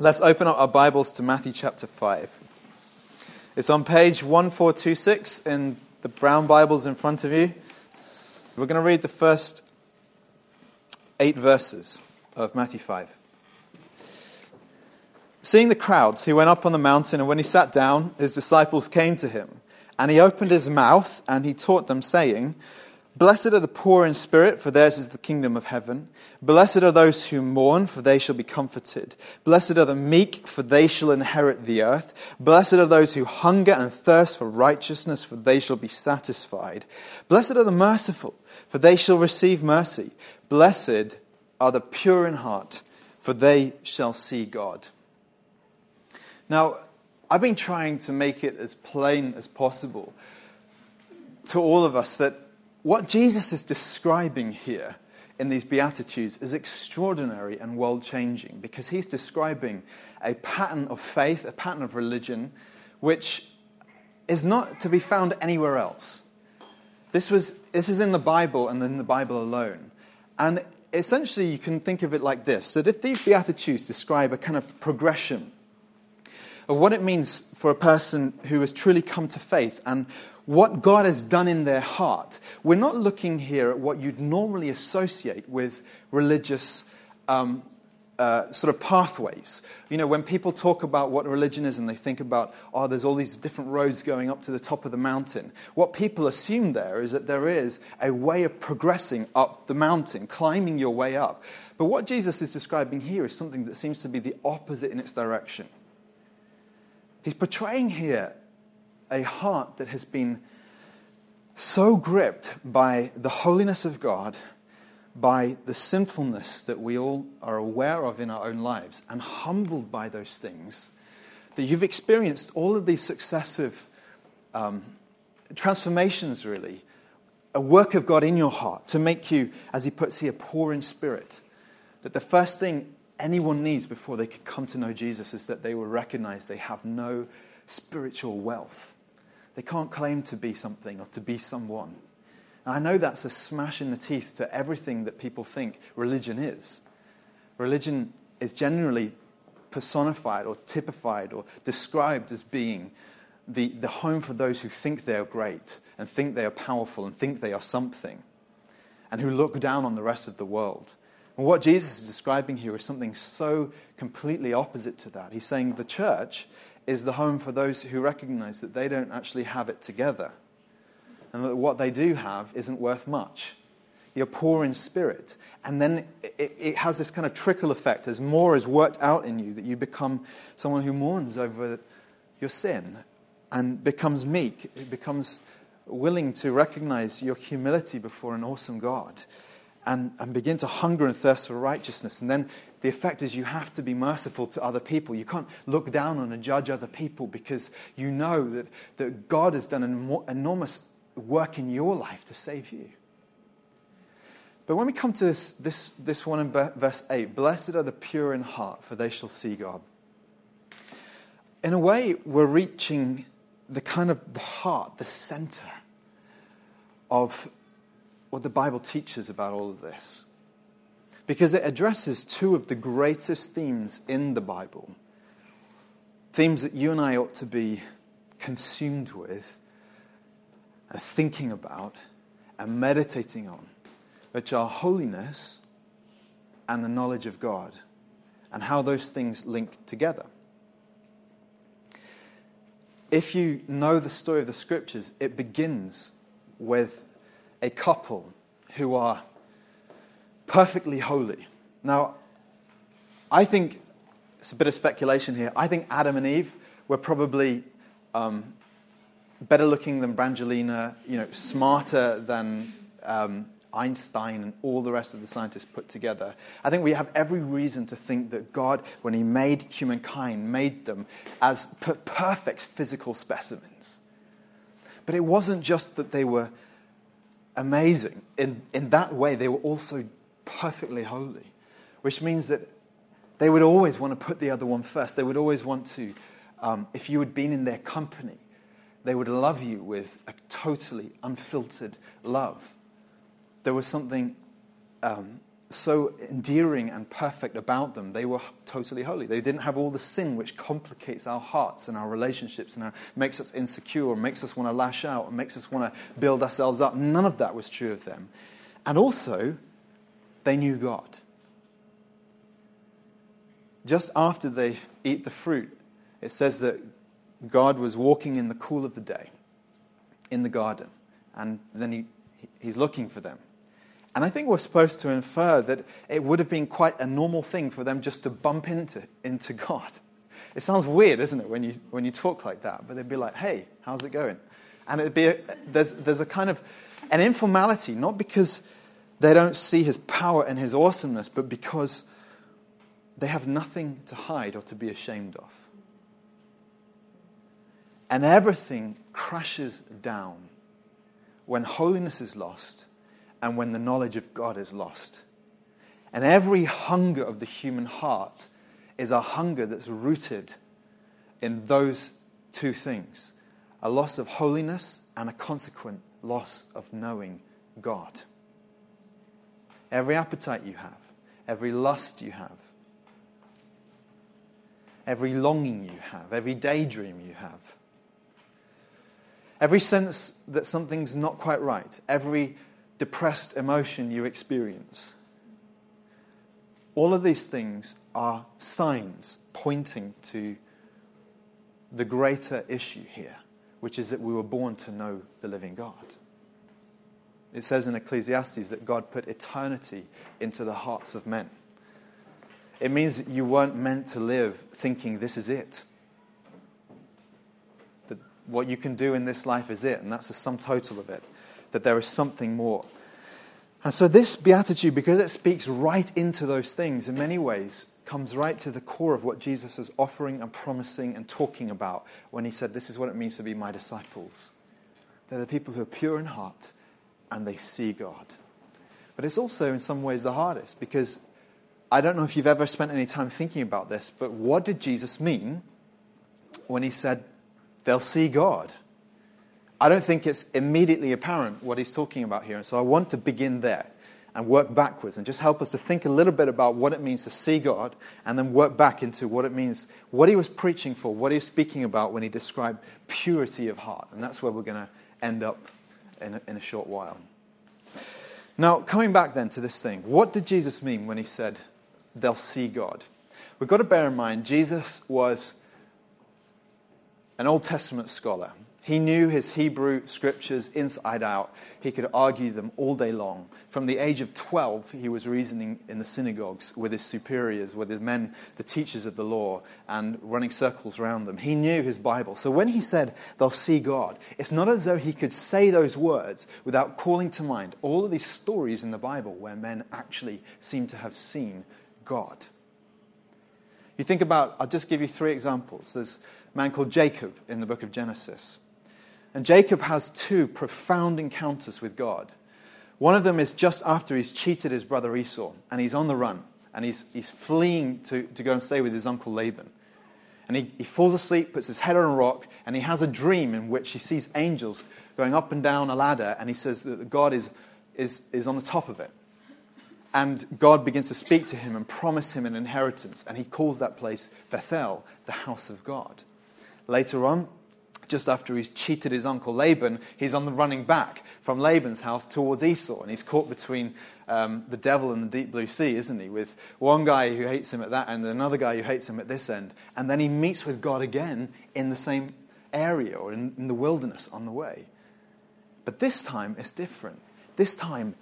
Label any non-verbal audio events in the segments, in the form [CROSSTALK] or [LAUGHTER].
Let's open up our Bibles to Matthew chapter 5. It's on page 1426 in the brown Bibles in front of you. We're going to read the first eight verses of Matthew 5. Seeing the crowds, he went up on the mountain, and when he sat down, his disciples came to him. And he opened his mouth, and he taught them, saying, Blessed are the poor in spirit, for theirs is the kingdom of heaven. Blessed are those who mourn, for they shall be comforted. Blessed are the meek, for they shall inherit the earth. Blessed are those who hunger and thirst for righteousness, for they shall be satisfied. Blessed are the merciful, for they shall receive mercy. Blessed are the pure in heart, for they shall see God. Now, I've been trying to make it as plain as possible to all of us that what Jesus is describing here in these Beatitudes is extraordinary and world changing because he's describing a pattern of faith, a pattern of religion, which is not to be found anywhere else. This, was, this is in the Bible and in the Bible alone. And essentially, you can think of it like this that if these Beatitudes describe a kind of progression of what it means for a person who has truly come to faith and what God has done in their heart. We're not looking here at what you'd normally associate with religious um, uh, sort of pathways. You know, when people talk about what religion is and they think about, oh, there's all these different roads going up to the top of the mountain, what people assume there is that there is a way of progressing up the mountain, climbing your way up. But what Jesus is describing here is something that seems to be the opposite in its direction. He's portraying here a heart that has been so gripped by the holiness of God, by the sinfulness that we all are aware of in our own lives, and humbled by those things, that you've experienced all of these successive um, transformations, really, a work of God in your heart to make you, as he puts here, poor in spirit. That the first thing anyone needs before they could come to know Jesus is that they will recognize they have no spiritual wealth. They can't claim to be something or to be someone. And I know that's a smash in the teeth to everything that people think religion is. Religion is generally personified or typified or described as being the, the home for those who think they are great and think they are powerful and think they are something and who look down on the rest of the world. And what Jesus is describing here is something so completely opposite to that. He's saying the church is the home for those who recognize that they don't actually have it together and that what they do have isn't worth much. You're poor in spirit. And then it, it, has this kind of trickle effect as more is worked out in you that you become someone who mourns over your sin and becomes meek, becomes willing to recognize your humility before an awesome God and, and begin to hunger and thirst for righteousness. And then the effect is you have to be merciful to other people. You can't look down on and judge other people because you know that, that God has done an enormous work in your life to save you. But when we come to this, this, this one in verse 8 Blessed are the pure in heart, for they shall see God. In a way, we're reaching the kind of the heart, the center of what the Bible teaches about all of this because it addresses two of the greatest themes in the Bible. Themes that you and I ought to be consumed with and thinking about and meditating on, which are holiness and the knowledge of God, and how those things link together. If you know the story of the scriptures, it begins with a couple who are perfectly holy. Now, I think it's a bit of speculation here. I think Adam and Eve were probably um, better looking than Brangelina, you know, smarter than um, Einstein and all the rest of the scientists put together. I think we have every reason to think that God, when He made humankind, made them as per- perfect physical specimens. But it wasn't just that they were amazing. In, in that way, they were also perfectly holy, which means that they would always want to put the other one first. They would always want to, um, if you had been in their company, they would love you with a totally unfiltered love. There was something um, so endearing and perfect about them. They were totally holy. They didn't have all the sin which complicates our hearts and our relationships and our, makes us insecure, makes us want to lash out, and makes us want to build ourselves up. None of that was true of them. And also, they knew God. Just after they eat the fruit, it says that God was walking in the cool of the day in the garden, and then he, he's looking for them. And I think we're supposed to infer that it would have been quite a normal thing for them just to bump into, into God. It sounds weird, isn't it, when you, when you talk like that? But they'd be like, hey, how's it going? And it'd be a, there's, there's a kind of an informality, not because they don't see his power and his awesomeness, but because they have nothing to hide or to be ashamed of. And everything crashes down when holiness is lost and when the knowledge of God is lost. And every hunger of the human heart is a hunger that's rooted in those two things a loss of holiness and a consequent loss of knowing God. Every appetite you have, every lust you have, every longing you have, every daydream you have, every sense that something's not quite right, every depressed emotion you experience. All of these things are signs pointing to the greater issue here, which is that we were born to know the living God. It says in Ecclesiastes that God put eternity into the hearts of men. It means that you weren't meant to live thinking this is it. That what you can do in this life is it, and that's the sum total of it that there is something more. And so, this beatitude, because it speaks right into those things in many ways, comes right to the core of what Jesus was offering and promising and talking about when he said, This is what it means to be my disciples. They're the people who are pure in heart and they see God. But it's also, in some ways, the hardest because I don't know if you've ever spent any time thinking about this, but what did Jesus mean when he said, They'll see God? I don't think it's immediately apparent what he's talking about here. And so I want to begin there and work backwards and just help us to think a little bit about what it means to see God and then work back into what it means, what he was preaching for, what he was speaking about when he described purity of heart. And that's where we're going to end up in a, in a short while. Now, coming back then to this thing, what did Jesus mean when he said, they'll see God? We've got to bear in mind, Jesus was an Old Testament scholar. He knew his Hebrew scriptures inside out. He could argue them all day long. From the age of 12, he was reasoning in the synagogues with his superiors, with the men, the teachers of the law, and running circles around them. He knew his Bible. So when he said, they'll see God, it's not as though he could say those words without calling to mind all of these stories in the Bible where men actually seem to have seen God. You think about, I'll just give you three examples. There's a man called Jacob in the book of Genesis. And Jacob has two profound encounters with God. One of them is just after he's cheated his brother Esau, and he's on the run, and he's, he's fleeing to, to go and stay with his uncle Laban. And he, he falls asleep, puts his head on a rock, and he has a dream in which he sees angels going up and down a ladder, and he says that God is, is, is on the top of it. And God begins to speak to him and promise him an inheritance, and he calls that place Bethel, the house of God. Later on, just after he's cheated his uncle Laban, he's on the running back from Laban's house towards Esau. And he's caught between um, the devil and the deep blue sea, isn't he? With one guy who hates him at that end and another guy who hates him at this end. And then he meets with God again in the same area or in, in the wilderness on the way. But this time it's different. This time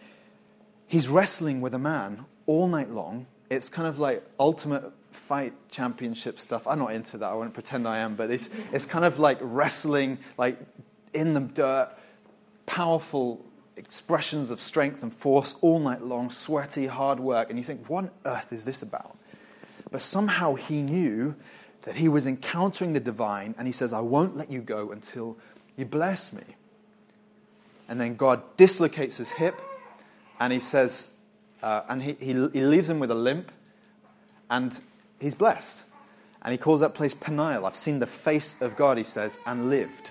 he's wrestling with a man all night long. It's kind of like ultimate fight championship stuff. I'm not into that. I won't pretend I am, but it's, it's kind of like wrestling, like in the dirt, powerful expressions of strength and force all night long, sweaty, hard work. And you think, what on earth is this about? But somehow he knew that he was encountering the divine, and he says, I won't let you go until you bless me. And then God dislocates his hip, and he says, uh, and he, he, he leaves him with a limp, and he's blessed. And he calls that place Peniel. I've seen the face of God, he says, and lived.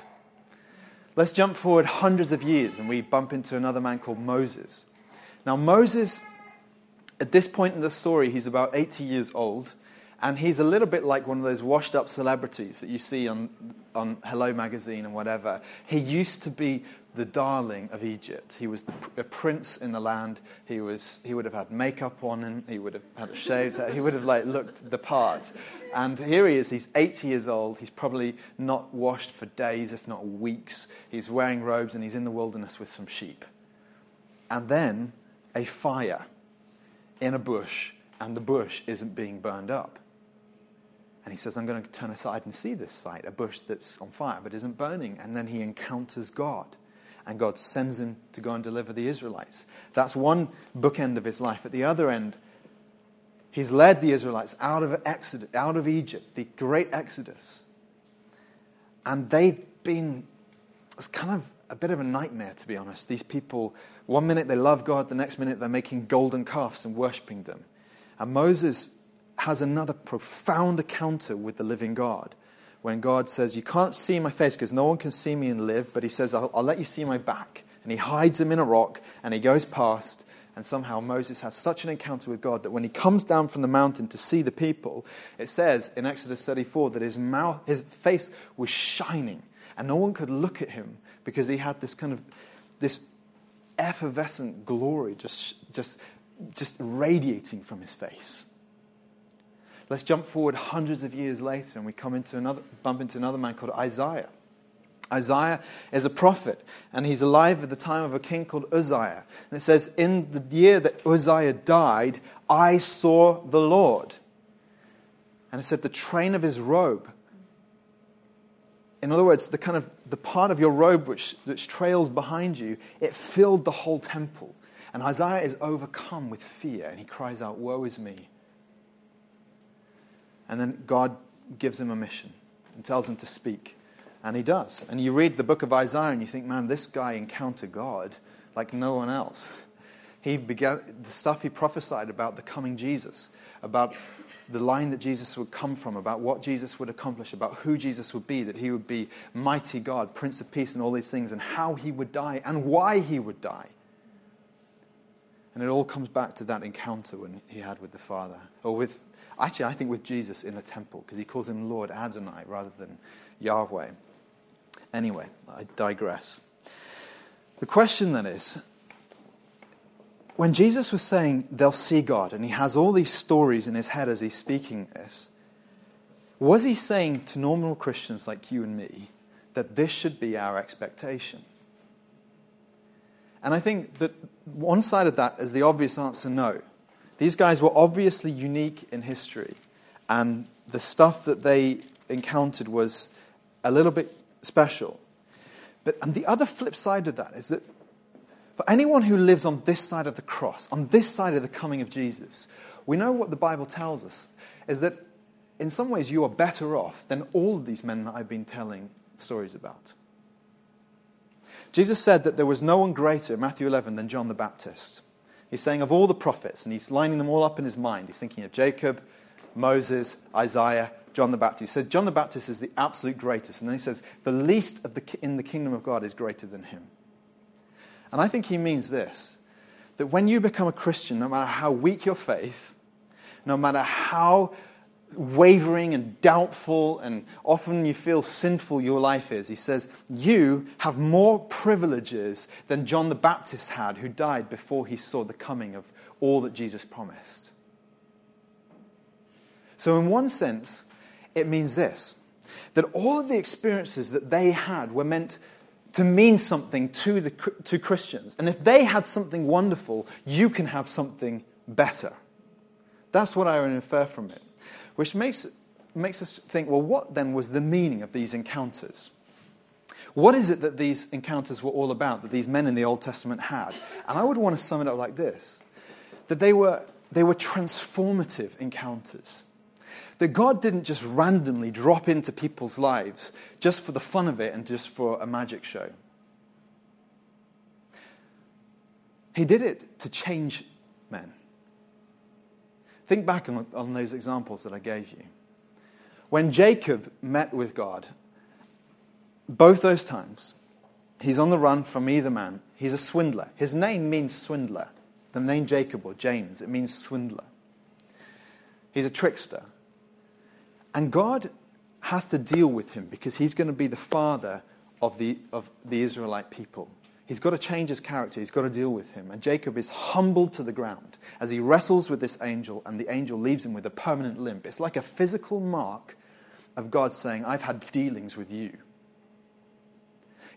Let's jump forward hundreds of years and we bump into another man called Moses. Now, Moses At this point in the story, he's about 80 years old, and he's a little bit like one of those washed up celebrities that you see on, on Hello magazine and whatever. He used to be the darling of Egypt. He was the, a prince in the land. He, was, he would have had makeup on him. He would have had a shaved. He would have like, looked the part. And here he is. He's 80 years old. He's probably not washed for days, if not weeks. He's wearing robes and he's in the wilderness with some sheep. And then a fire in a bush, and the bush isn't being burned up. And he says, I'm going to turn aside and see this sight, a bush that's on fire but isn't burning. And then he encounters God and God sends him to go and deliver the Israelites. That's one bookend of his life. At the other end, he's led the Israelites out of, Exodus, out of Egypt, the great Exodus. And they've been, it's kind of a bit of a nightmare, to be honest. These people, one minute they love God, the next minute they're making golden calves and worshipping them. And Moses has another profound encounter with the living God when God says, You can't see my face because no one can see me and live, but he says, I'll, I'll let you see my back. And he hides him in a rock and he goes past. And somehow Moses has such an encounter with God that when he comes down from the mountain to see the people, it says in Exodus 34 that his, mouth, his face was shining and no one could look at him because he had this kind of this effervescent glory just, just, just radiating from his face. Let's jump forward hundreds of years later and we come into another, bump into another man called Isaiah. Isaiah is a prophet, and he's alive at the time of a king called Uzziah. And it says, In the year that Uzziah died, I saw the Lord. And it said, The train of his robe. In other words, the kind of the part of your robe which, which trails behind you, it filled the whole temple. And Isaiah is overcome with fear, and he cries out, Woe is me. And then God gives him a mission and tells him to speak. And he does. And you read the book of Isaiah and you think, man, this guy encountered God like no one else. He began the stuff he prophesied about the coming Jesus, about the line that Jesus would come from, about what Jesus would accomplish, about who Jesus would be, that he would be mighty God, Prince of Peace, and all these things, and how he would die and why he would die. And it all comes back to that encounter when he had with the Father, or with Actually, I think with Jesus in the temple, because he calls him Lord Adonai rather than Yahweh. Anyway, I digress. The question then is when Jesus was saying they'll see God, and he has all these stories in his head as he's speaking this, was he saying to normal Christians like you and me that this should be our expectation? And I think that one side of that is the obvious answer no. These guys were obviously unique in history, and the stuff that they encountered was a little bit special. But and the other flip side of that is that for anyone who lives on this side of the cross, on this side of the coming of Jesus, we know what the Bible tells us is that in some ways you are better off than all of these men that I've been telling stories about. Jesus said that there was no one greater, Matthew 11, than John the Baptist. He's saying of all the prophets, and he's lining them all up in his mind. He's thinking of Jacob, Moses, Isaiah, John the Baptist. He said John the Baptist is the absolute greatest. And then he says, the least of the, in the kingdom of God is greater than him. And I think he means this that when you become a Christian, no matter how weak your faith, no matter how wavering and doubtful, and often you feel sinful your life is. He says, You have more privileges than John the Baptist had, who died before he saw the coming of all that Jesus promised. So, in one sense, it means this that all of the experiences that they had were meant to mean something to, the, to Christians. And if they had something wonderful, you can have something better. That's what I would infer from it which makes, makes us think well, what then was the meaning of these encounters? What is it that these encounters were all about, that these men in the Old Testament had? And I would want to sum it up like this that they were, they were transformative encounters. That God didn't just randomly drop into people's lives just for the fun of it and just for a magic show. He did it to change men. Think back on, on those examples that I gave you. When Jacob met with God, both those times, he's on the run from either man. He's a swindler. His name means swindler. the name Jacob or James, it means swindler. He's a trickster. And God has to deal with him because he's going to be the father of the, of the Israelite people. He's got to change his character. He's got to deal with him. And Jacob is humbled to the ground as he wrestles with this angel, and the angel leaves him with a permanent limp. It's like a physical mark of God saying, I've had dealings with you.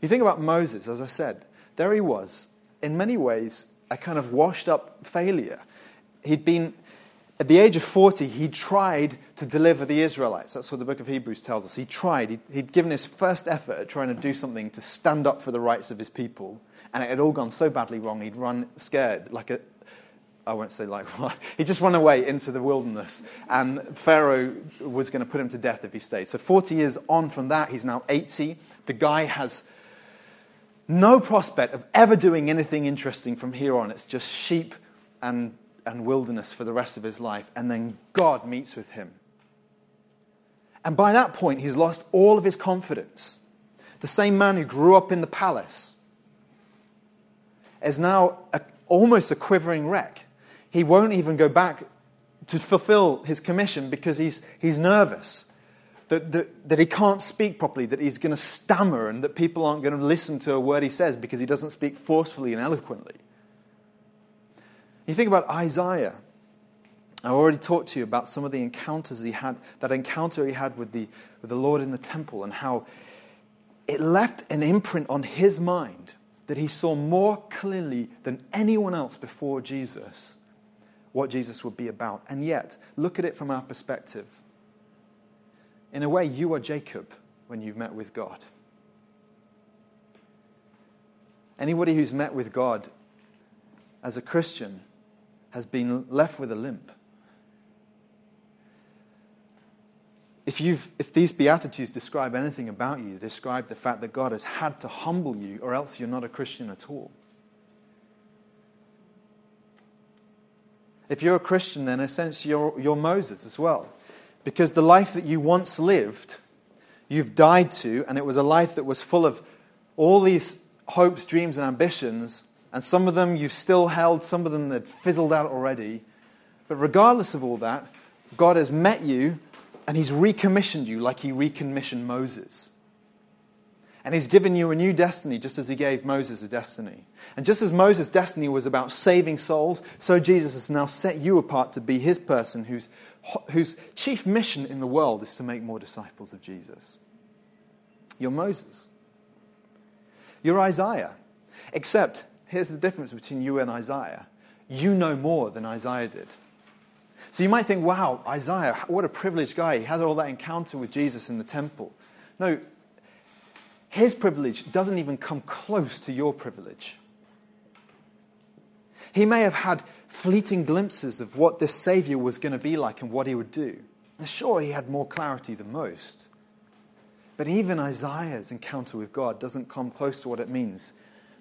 You think about Moses, as I said, there he was, in many ways, a kind of washed up failure. He'd been, at the age of 40, he tried to deliver the Israelites. That's what the book of Hebrews tells us. He tried, he'd, given his first effort at trying to do something to stand up for the rights of his people, and it had all gone so badly wrong, he'd run scared, like a, I won't say like [LAUGHS] he just run away into the wilderness, and Pharaoh was going to put him to death if he stayed. So 40 years on from that, he's now 80. The guy has no prospect of ever doing anything interesting from here on. It's just sheep and, and wilderness for the rest of his life. And then God meets with him. And by that point, he's lost all of his confidence. The same man who grew up in the palace is now a, almost a quivering wreck. He won't even go back to fulfill his commission because he's, he's nervous that, that, that he can't speak properly, that he's going to stammer, and that people aren't going to listen to a word he says because he doesn't speak forcefully and eloquently. You think about Isaiah. I already talked to you about some of the encounters he had, that encounter he had with the, with the Lord in the temple, and how it left an imprint on his mind that he saw more clearly than anyone else before Jesus what Jesus would be about. And yet, look at it from our perspective. In a way, you are Jacob when you've met with God. Anybody who's met with God as a Christian has been left with a limp. If, you've, if these Beatitudes describe anything about you, they describe the fact that God has had to humble you, or else you're not a Christian at all. If you're a Christian, then in a sense, you're, you're Moses as well. Because the life that you once lived, you've died to, and it was a life that was full of all these hopes, dreams, and ambitions, and some of them you've still held, some of them that fizzled out already. But regardless of all that, God has met you and He's recommissioned you like He recommissioned Moses. And He's given you a new destiny just as He gave Moses a destiny. And just as Moses' destiny was about saving souls, so Jesus has now set you apart to be His person who's whose chief mission in the world is to make more disciples of Jesus. You're Moses. You're Isaiah. Except, here's the difference between you and Isaiah you know more than Isaiah did. So you might think, wow, Isaiah, what a privileged guy. He had all that encounter with Jesus in the temple. No, his privilege doesn't even come close to your privilege. He may have had fleeting glimpses of what this Savior was going to be like and what he would do. And sure, he had more clarity than most. But even Isaiah's encounter with God doesn't come close to what it means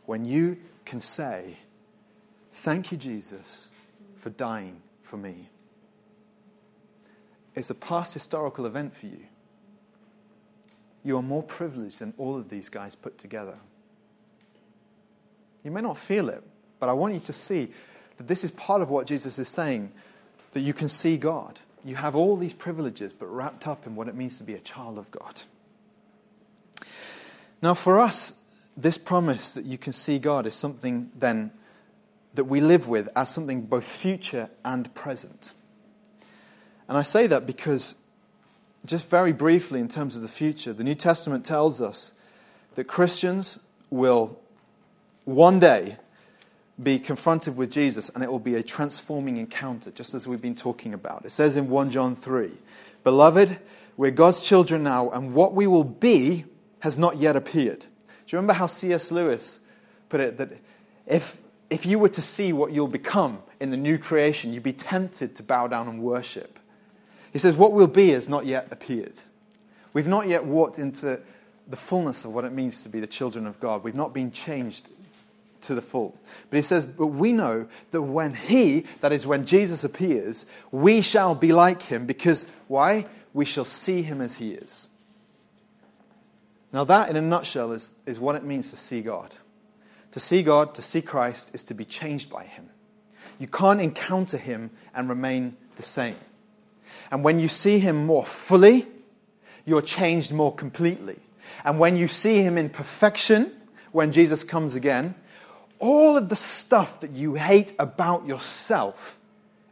when you can say, Thank you, Jesus, for dying for me. It's a past historical event for you. You are more privileged than all of these guys put together. You may not feel it, but I want you to see that this is part of what Jesus is saying that you can see God. You have all these privileges, but wrapped up in what it means to be a child of God. Now, for us, this promise that you can see God is something then that we live with as something both future and present. And I say that because, just very briefly, in terms of the future, the New Testament tells us that Christians will one day be confronted with Jesus and it will be a transforming encounter, just as we've been talking about. It says in 1 John 3 Beloved, we're God's children now, and what we will be has not yet appeared. Do you remember how C.S. Lewis put it? That if, if you were to see what you'll become in the new creation, you'd be tempted to bow down and worship. He says, What we'll be has not yet appeared. We've not yet walked into the fullness of what it means to be the children of God. We've not been changed to the full. But he says, But we know that when he, that is when Jesus appears, we shall be like him because why? We shall see him as he is. Now, that in a nutshell is, is what it means to see God. To see God, to see Christ, is to be changed by him. You can't encounter him and remain the same. And when you see him more fully, you're changed more completely. And when you see him in perfection, when Jesus comes again, all of the stuff that you hate about yourself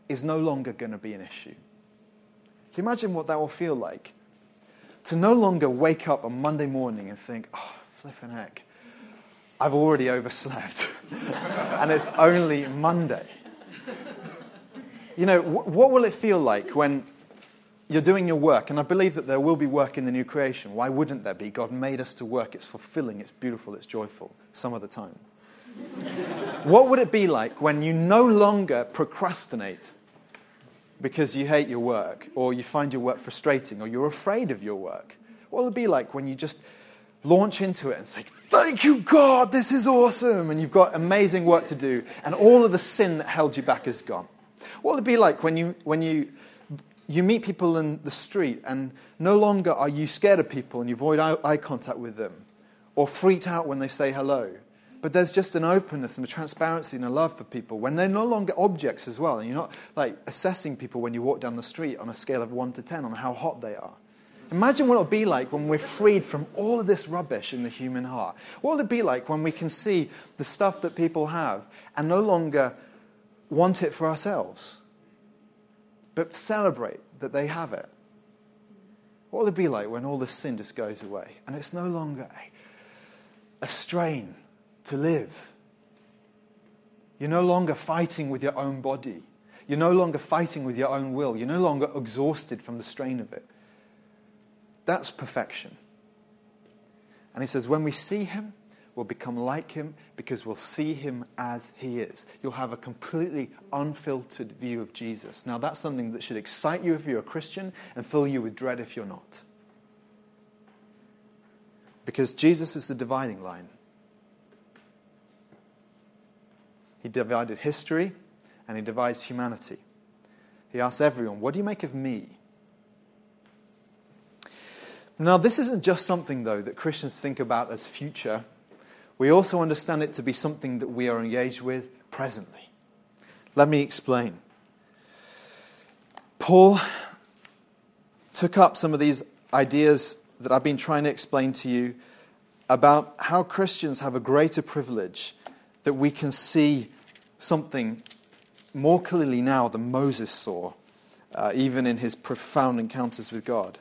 is no longer going to be an issue. Can you imagine what that will feel like? To no longer wake up on Monday morning and think, oh, flipping heck, I've already overslept. [LAUGHS] and it's only Monday. You know, what will it feel like when you're doing your work? And I believe that there will be work in the new creation. Why wouldn't there be? God made us to work. It's fulfilling, it's beautiful, it's joyful, some of the time. [LAUGHS] what would it be like when you no longer procrastinate because you hate your work, or you find your work frustrating, or you're afraid of your work? What will it be like when you just launch into it and say, Thank you, God, this is awesome, and you've got amazing work to do, and all of the sin that held you back is gone? What will it be like when you, when you, you meet people in the street and no longer are you scared of people and you avoid eye contact with them, or freaked out when they say hello? But there's just an openness and a transparency and a love for people when they're no longer objects as well. And you're not like assessing people when you walk down the street on a scale of 1 to 10 on how hot they are. Imagine what it'll be like when we're freed from all of this rubbish in the human heart. What will it be like when we can see the stuff that people have and no longer want it for ourselves, but celebrate that they have it? What will it be like when all this sin just goes away and it's no longer a, a strain to live. You're no longer fighting with your own body. You're no longer fighting with your own will. You're no longer exhausted from the strain of it. That's perfection. And he says, when we see him, we'll become like him because we'll see him as he is. You'll have a completely unfiltered view of Jesus. Now, that's something that should excite you if you're a Christian and fill you with dread if you're not. Because Jesus is the dividing line. He divided history and he divides humanity. He asks everyone, What do you make of me? Now, this isn't just something, though, that Christians think about as future. We also understand it to be something that we are engaged with presently. Let me explain. Paul took up some of these ideas that I've been trying to explain to you about how Christians have a greater privilege that we can see something more clearly now than Moses saw, uh, even in his profound encounters with God.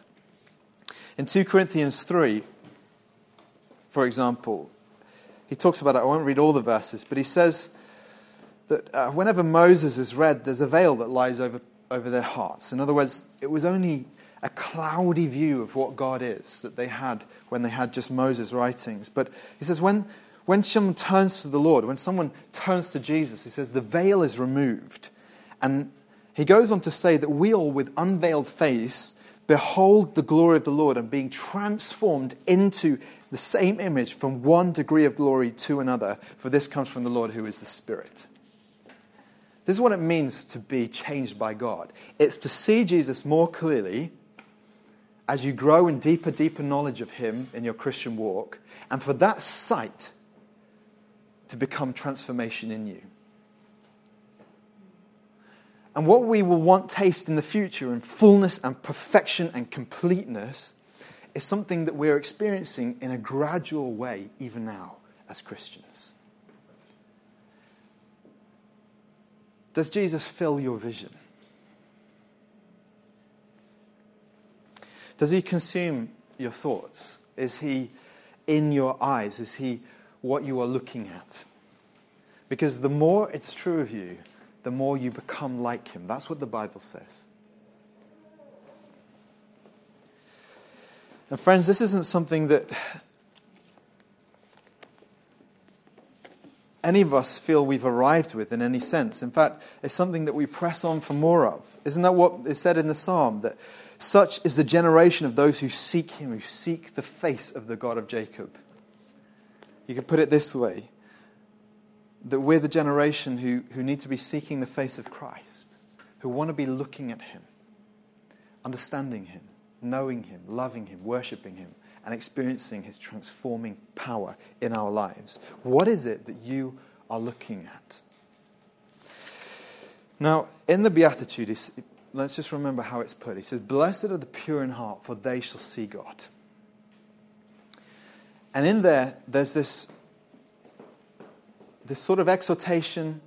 In 2 Corinthians 3, for example, he talks about it. I won't read all the verses, but he says that uh, whenever Moses is read, there's a veil that lies over, over their hearts. In other words, it was only a cloudy view of what God is that they had when they had just Moses' writings. But he says, when, when someone turns to the Lord, when someone turns to Jesus, he says the veil is removed. And he goes on to say that we all, with unveiled face, behold the glory of the Lord and being transformed into the same image from one degree of glory to another, for this comes from the Lord who is the Spirit. This is what it means to be changed by God. It's to see Jesus more clearly as you grow in deeper, deeper knowledge of Him in your Christian walk, and for that sight to become transformation in you. And what we will want taste in the future in fullness and perfection and completeness is something that we're experiencing in a gradual way, even now, as Christians. Does Jesus fill your vision? Does he consume your thoughts? Is he in your eyes? Is he what you are looking at. Because the more it's true of you, the more you become like him. That's what the Bible says. And, friends, this isn't something that any of us feel we've arrived with in any sense. In fact, it's something that we press on for more of. Isn't that what is said in the psalm? That such is the generation of those who seek him, who seek the face of the God of Jacob. You could put it this way that we're the generation who, who need to be seeking the face of Christ, who want to be looking at Him, understanding Him, knowing Him, loving Him, worshiping Him, and experiencing His transforming power in our lives. What is it that you are looking at? Now, in the Beatitude, let's just remember how it's put. He says, Blessed are the pure in heart, for they shall see God. And in there, there's this, this sort of exhortation,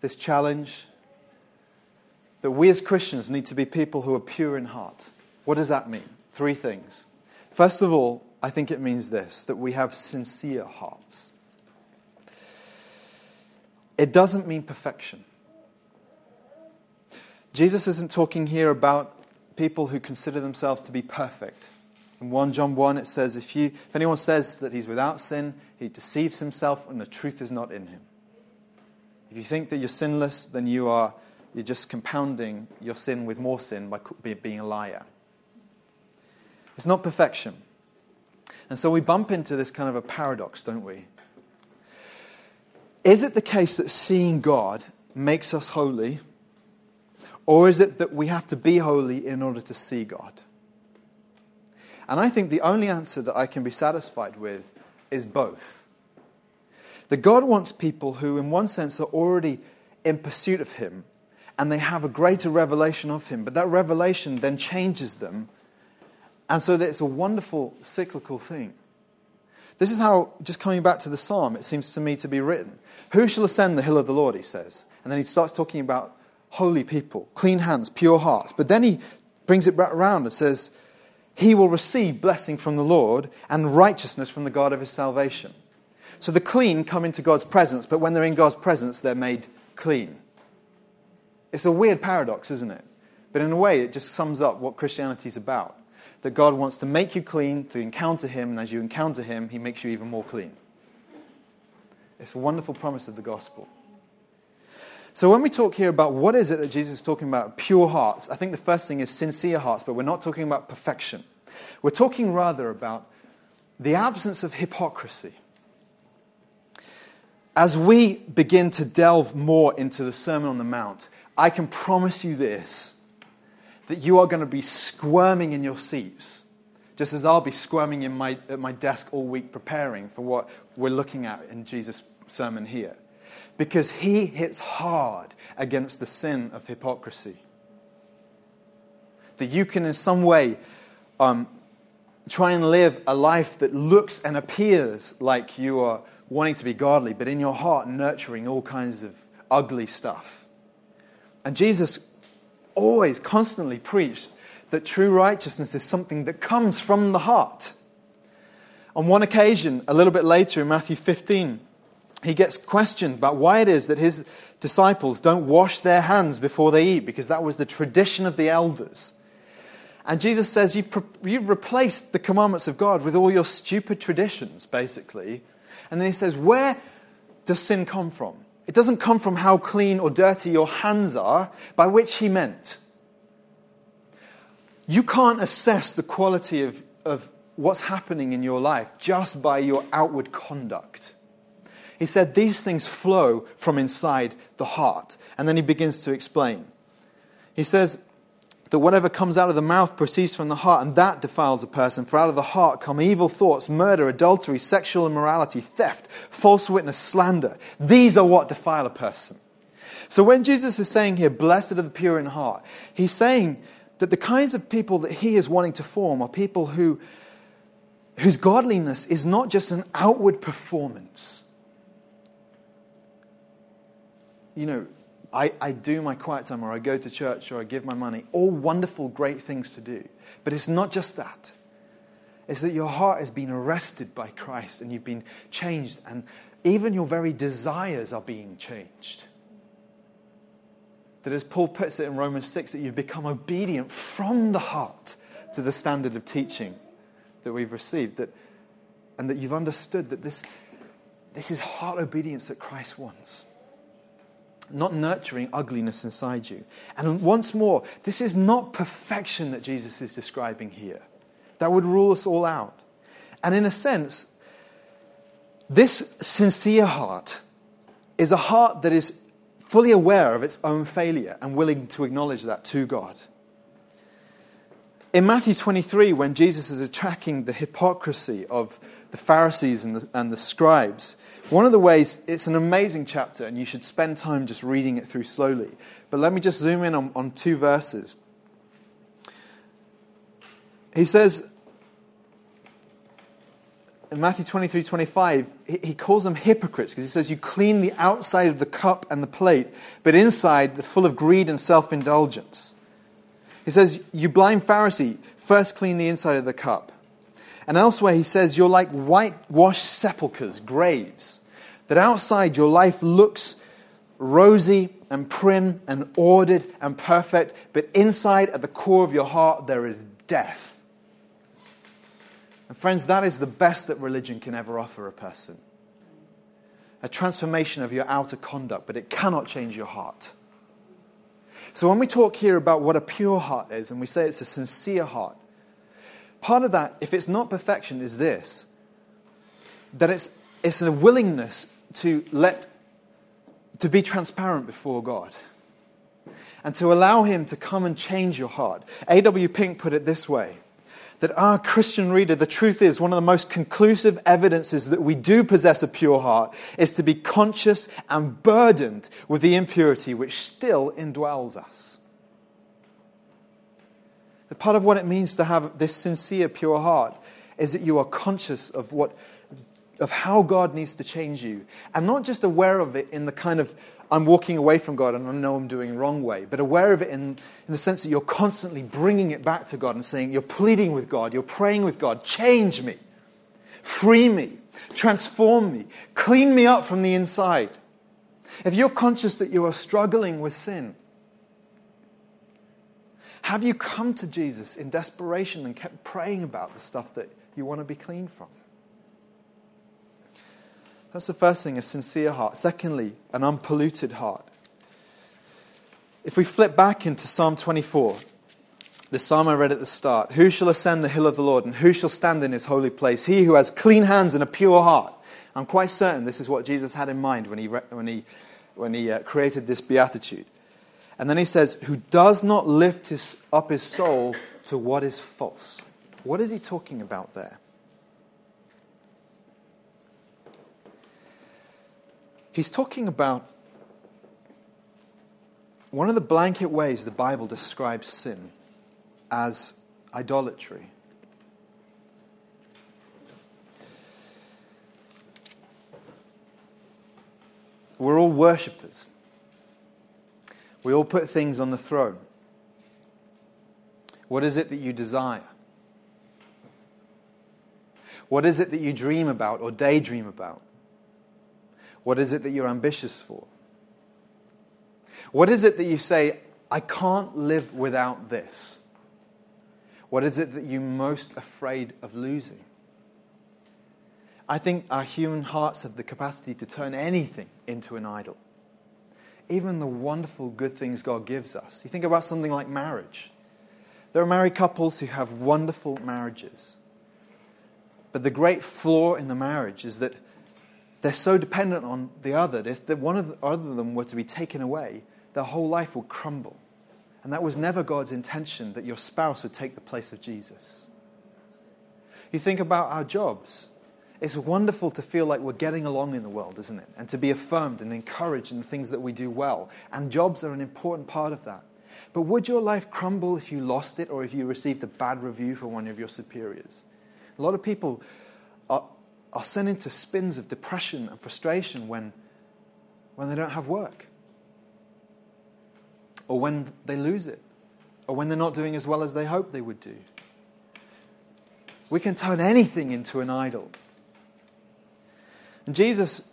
this challenge that we as Christians need to be people who are pure in heart. What does that mean? Three things. First of all, I think it means this that we have sincere hearts. It doesn't mean perfection. Jesus isn't talking here about people who consider themselves to be perfect. In 1 John 1, it says, if, you, if anyone says that he's without sin, he deceives himself and the truth is not in him. If you think that you're sinless, then you are you're just compounding your sin with more sin by being a liar. It's not perfection. And so we bump into this kind of a paradox, don't we? Is it the case that seeing God makes us holy? Or is it that we have to be holy in order to see God? And I think the only answer that I can be satisfied with is both. That God wants people who, in one sense, are already in pursuit of Him and they have a greater revelation of Him, but that revelation then changes them. And so that it's a wonderful cyclical thing. This is how, just coming back to the psalm, it seems to me to be written. Who shall ascend the hill of the Lord, he says. And then he starts talking about holy people, clean hands, pure hearts. But then he brings it back around and says, He will receive blessing from the Lord and righteousness from the God of his salvation. So the clean come into God's presence, but when they're in God's presence, they're made clean. It's a weird paradox, isn't it? But in a way, it just sums up what Christianity is about. That God wants to make you clean, to encounter Him, and as you encounter Him, He makes you even more clean. It's a wonderful promise of the gospel. So when we talk here about what is it that Jesus is talking about, pure hearts, I think the first thing is sincere hearts, but we're not talking about perfection. We're talking rather about the absence of hypocrisy. As we begin to delve more into the Sermon on the Mount, I can promise you this that you are going to be squirming in your seats, just as I'll be squirming in my, at my desk all week preparing for what we're looking at in Jesus' sermon here because he hits hard against the sin of hypocrisy. That you can, in some way, um, try and live a life that looks and appears like you are wanting to be godly, but in your heart, nurturing all kinds of ugly stuff. And Jesus always, constantly preached that true righteousness is something that comes from the heart. On one occasion, a little bit later in Matthew 15, he gets questioned about why it is that his disciples don't wash their hands before they eat, because that was the tradition of the elders. And Jesus says, You've, you've replaced the commandments of God with all your stupid traditions, basically. And then he says, Where does sin come from? It doesn't come from how clean or dirty your hands are, by which he meant. You can't assess the quality of, of what's happening in your life just by your outward conduct. He said these things flow from inside the heart. And then he begins to explain. He says that whatever comes out of the mouth proceeds from the heart, and that defiles a person. For out of the heart come evil thoughts, murder, adultery, sexual immorality, theft, false witness, slander. These are what defile a person. So when Jesus is saying here, blessed are the pure in heart, he's saying that the kinds of people that he is wanting to form are people who, whose godliness is not just an outward performance you know, I, I do my quiet time or I go to church or I give my money. All wonderful, great things to do. But it's not just that. It's that your heart has been arrested by Christ and you've been changed, and even your very desires are being changed. That, as Paul puts it in Romans 6, that you've become obedient from the heart to the standard of teaching that we've received, that, and that you've understood that this, this is heart obedience that Christ wants not nurturing ugliness inside you. And once more, this is not perfection that Jesus is describing here. That would rule us all out. And in a sense, this sincere heart is a heart that is fully aware of its own failure and willing to acknowledge that to God. In Matthew 23, when Jesus is attacking the hypocrisy of the Pharisees and the, and the scribes, One of the ways, it's an amazing chapter, and you should spend time just reading it through slowly. But let me just zoom in on, on two verses. He says, in Matthew 23 25, he calls them hypocrites because he says, You clean the outside of the cup and the plate, but inside they're full of greed and self indulgence. He says, You blind Pharisee, first clean the inside of the cup. And elsewhere he says, You're like whitewashed sepulchres, graves, that outside your life looks rosy and prim and ordered and perfect, but inside at the core of your heart there is death. And friends, that is the best that religion can ever offer a person a transformation of your outer conduct, but it cannot change your heart. So when we talk here about what a pure heart is, and we say it's a sincere heart, part of that, if it's not perfection, is this that it's, it's a willingness to let to be transparent before God and to allow him to come and change your heart. A.W. Pink put it this way that our Christian reader, the truth is, one of the most conclusive evidences that we do possess a pure heart is to be conscious and burdened with the impurity which still indwells us. The part of what it means to have this sincere, pure heart is that you are conscious of what of how God needs to change you, and not just aware of it in the kind of I'm walking away from God and I know I'm doing wrong way, but aware of it in, in the sense that you're constantly bringing it back to God and saying, You're pleading with God, you're praying with God, change me, free me, transform me, clean me up from the inside. If you're conscious that you are struggling with sin, have you come to Jesus in desperation and kept praying about the stuff that you want to be clean from? That's the first thing, a sincere heart. Secondly, an unpolluted heart. If we flip back into Psalm 24, the psalm I read at the start Who shall ascend the hill of the Lord, and who shall stand in his holy place? He who has clean hands and a pure heart. I'm quite certain this is what Jesus had in mind when he, when he, when he uh, created this beatitude. And then he says, Who does not lift his, up his soul to what is false. What is he talking about there? He's talking about one of the blanket ways the Bible describes sin as idolatry. We're all worshippers. We all put things on the throne. What is it that you desire? What is it that you dream about or daydream about? What is it that you're ambitious for? What is it that you say, I can't live without this? What is it that you're most afraid of losing? I think our human hearts have the capacity to turn anything into an idol. Even the wonderful good things God gives us. You think about something like marriage. There are married couples who have wonderful marriages. But the great flaw in the marriage is that they're so dependent on the other that if the, one of the other of them were to be taken away, their whole life will crumble. And that was never God's intention that your spouse would take the place of Jesus. You think about our jobs. It's wonderful to feel like we're getting along in the world, isn't it? And to be affirmed and encouraged in the things that we do well. And jobs are an important part of that. But would your life crumble if you lost it or if you received a bad review from one of your superiors? A lot of people are, are sent into spins of depression and frustration when, when they don't have work, or when they lose it, or when they're not doing as well as they hope they would do. We can turn anything into an idol. And Jesus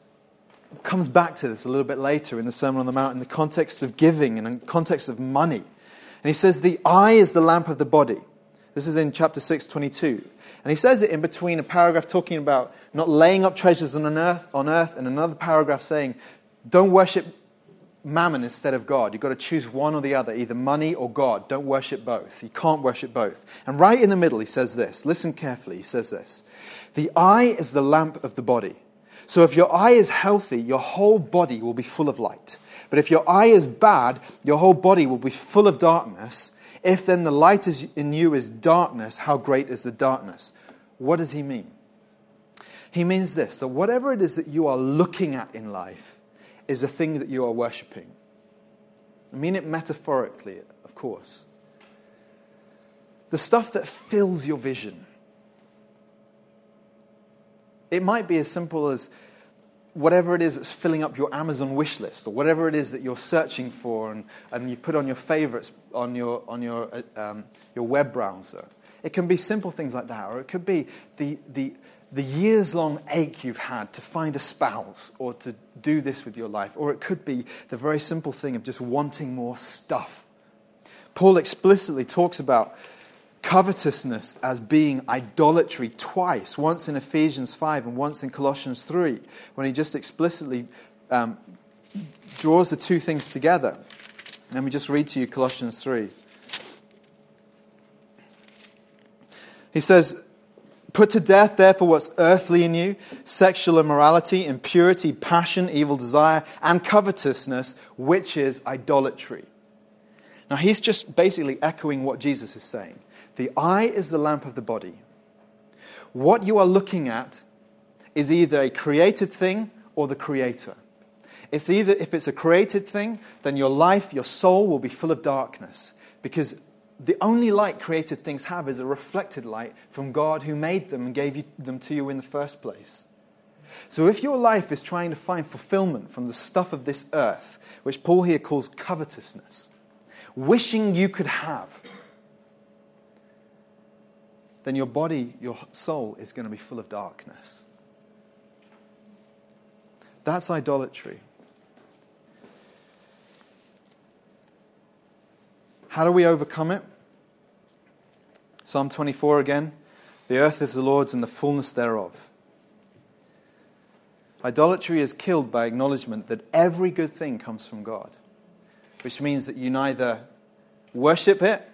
comes back to this a little bit later in the Sermon on the Mount in the context of giving and in the context of money. And he says, The eye is the lamp of the body. This is in chapter 6, 22. And he says it in between a paragraph talking about not laying up treasures on earth, on earth and another paragraph saying, don't worship mammon instead of God. You've got to choose one or the other, either money or God. Don't worship both. You can't worship both. And right in the middle, he says this. Listen carefully. He says this The eye is the lamp of the body. So if your eye is healthy, your whole body will be full of light. But if your eye is bad, your whole body will be full of darkness. If then the light is in you is darkness, how great is the darkness? What does he mean? He means this that whatever it is that you are looking at in life is a thing that you are worshipping. I mean it metaphorically, of course. The stuff that fills your vision. It might be as simple as whatever it is that's filling up your Amazon wish list, or whatever it is that you're searching for and, and you put on your favorites on your, on your, uh, um, your web browser. It can be simple things like that, or it could be the, the, the years long ache you've had to find a spouse or to do this with your life, or it could be the very simple thing of just wanting more stuff. Paul explicitly talks about covetousness as being idolatry twice, once in Ephesians 5 and once in Colossians 3, when he just explicitly um, draws the two things together. Let me just read to you Colossians 3. He says, Put to death, therefore, what's earthly in you sexual immorality, impurity, passion, evil desire, and covetousness, which is idolatry. Now, he's just basically echoing what Jesus is saying. The eye is the lamp of the body. What you are looking at is either a created thing or the creator. It's either, if it's a created thing, then your life, your soul will be full of darkness because the only light created things have is a reflected light from God who made them and gave you, them to you in the first place. So if your life is trying to find fulfillment from the stuff of this earth, which Paul here calls covetousness, wishing you could have, then your body, your soul is going to be full of darkness. That's idolatry. How do we overcome it? Psalm 24 again. The earth is the Lord's and the fullness thereof. Idolatry is killed by acknowledgement that every good thing comes from God, which means that you neither worship it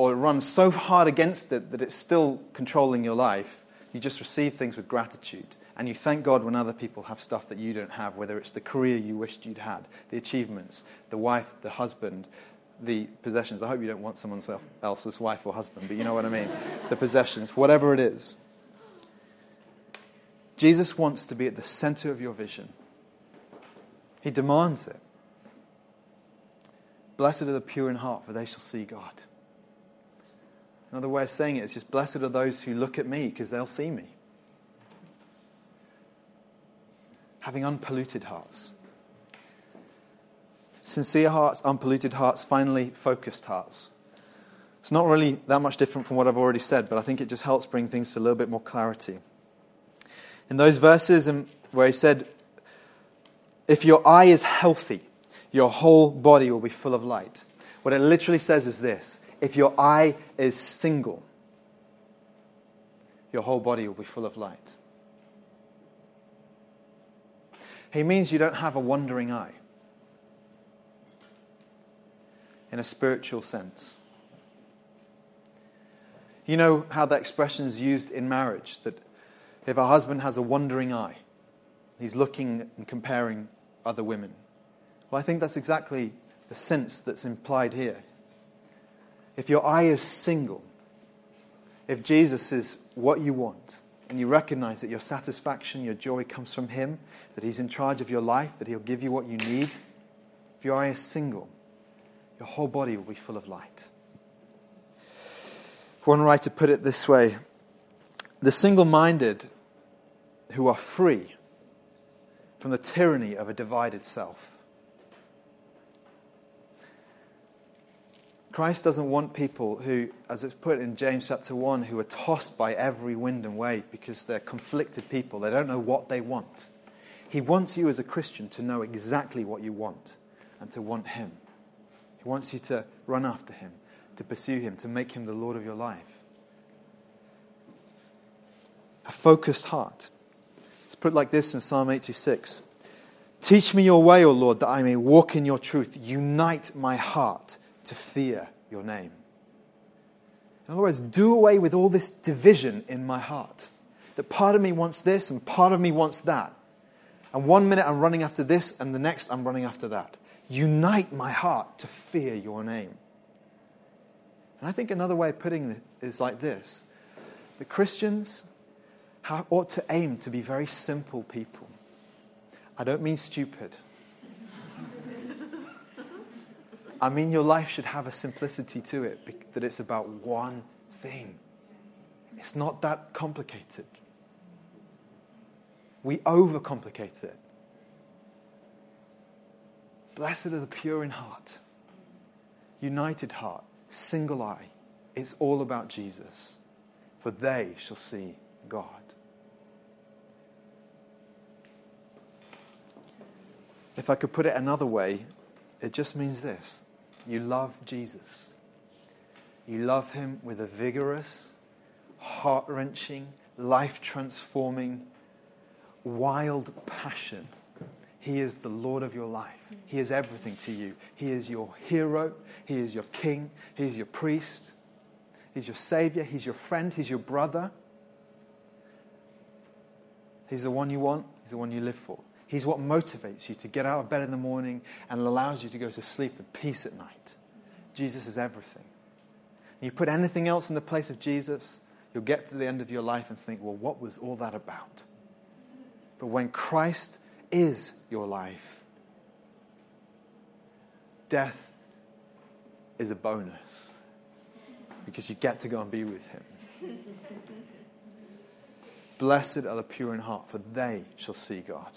or run so hard against it that it's still controlling your life. You just receive things with gratitude. And you thank God when other people have stuff that you don't have, whether it's the career you wished you'd had, the achievements, the wife, the husband, the possessions. I hope you don't want someone else's wife or husband, but you know what I mean. [LAUGHS] the possessions, whatever it is. Jesus wants to be at the center of your vision. He demands it. Blessed are the pure in heart, for they shall see God. Another way of saying it is just blessed are those who look at me because they'll see me. Having unpolluted hearts. Sincere hearts, unpolluted hearts, finally focused hearts. It's not really that much different from what I've already said, but I think it just helps bring things to a little bit more clarity. In those verses um, where he said, If your eye is healthy, your whole body will be full of light. What it literally says is this if your eye is single, your whole body will be full of light. He means you don't have a wandering eye in a spiritual sense. You know how that expression is used in marriage that if a husband has a wandering eye, he's looking and comparing other women. Well, I think that's exactly the sense that's implied here if your eye is single, if Jesus is what you want, and you recognize that your satisfaction, your joy comes from Him, that He's in charge of your life, that He'll give you what you need, if your eye is single, your whole body will be full of light. One writer put it this way the single minded who are free from the tyranny of a divided self Christ doesn't want people who, as it's put in James chapter 1, who are tossed by every wind and wave because they're conflicted people. They don't know what they want. He wants you as a Christian to know exactly what you want and to want Him. He wants you to run after Him, to pursue Him, to make Him the Lord of your life. A focused heart. It's put like this in Psalm 86 Teach me your way, O Lord, that I may walk in your truth. Unite my heart to fear your name. In other words, do away with all this division in my heart. That part of me wants this and part of me wants that. And one minute I'm running after this and the next I'm running after that. Unite my heart to fear your name. And I think another way of putting it is like this the Christians ought to aim to be very simple people. I don't mean stupid. I mean, your life should have a simplicity to it that it's about one thing. It's not that complicated. We overcomplicate it. Blessed are the pure in heart, united heart, single eye. It's all about Jesus, for they shall see God. If I could put it another way, it just means this you love Jesus. You love him with a vigorous, heart wrenching, life transforming, wild passion. He is the Lord of your life. He is everything to you. He is your hero. He is your king. He is your priest. He's your savior. He's your friend. He's your brother. He's the one you want. He's the one you live for. He's what motivates you to get out of bed in the morning and allows you to go to sleep in peace at night. Jesus is everything. You put anything else in the place of Jesus, you'll get to the end of your life and think, well, what was all that about? But when Christ is your life, death is a bonus because you get to go and be with Him. [LAUGHS] Blessed are the pure in heart, for they shall see God.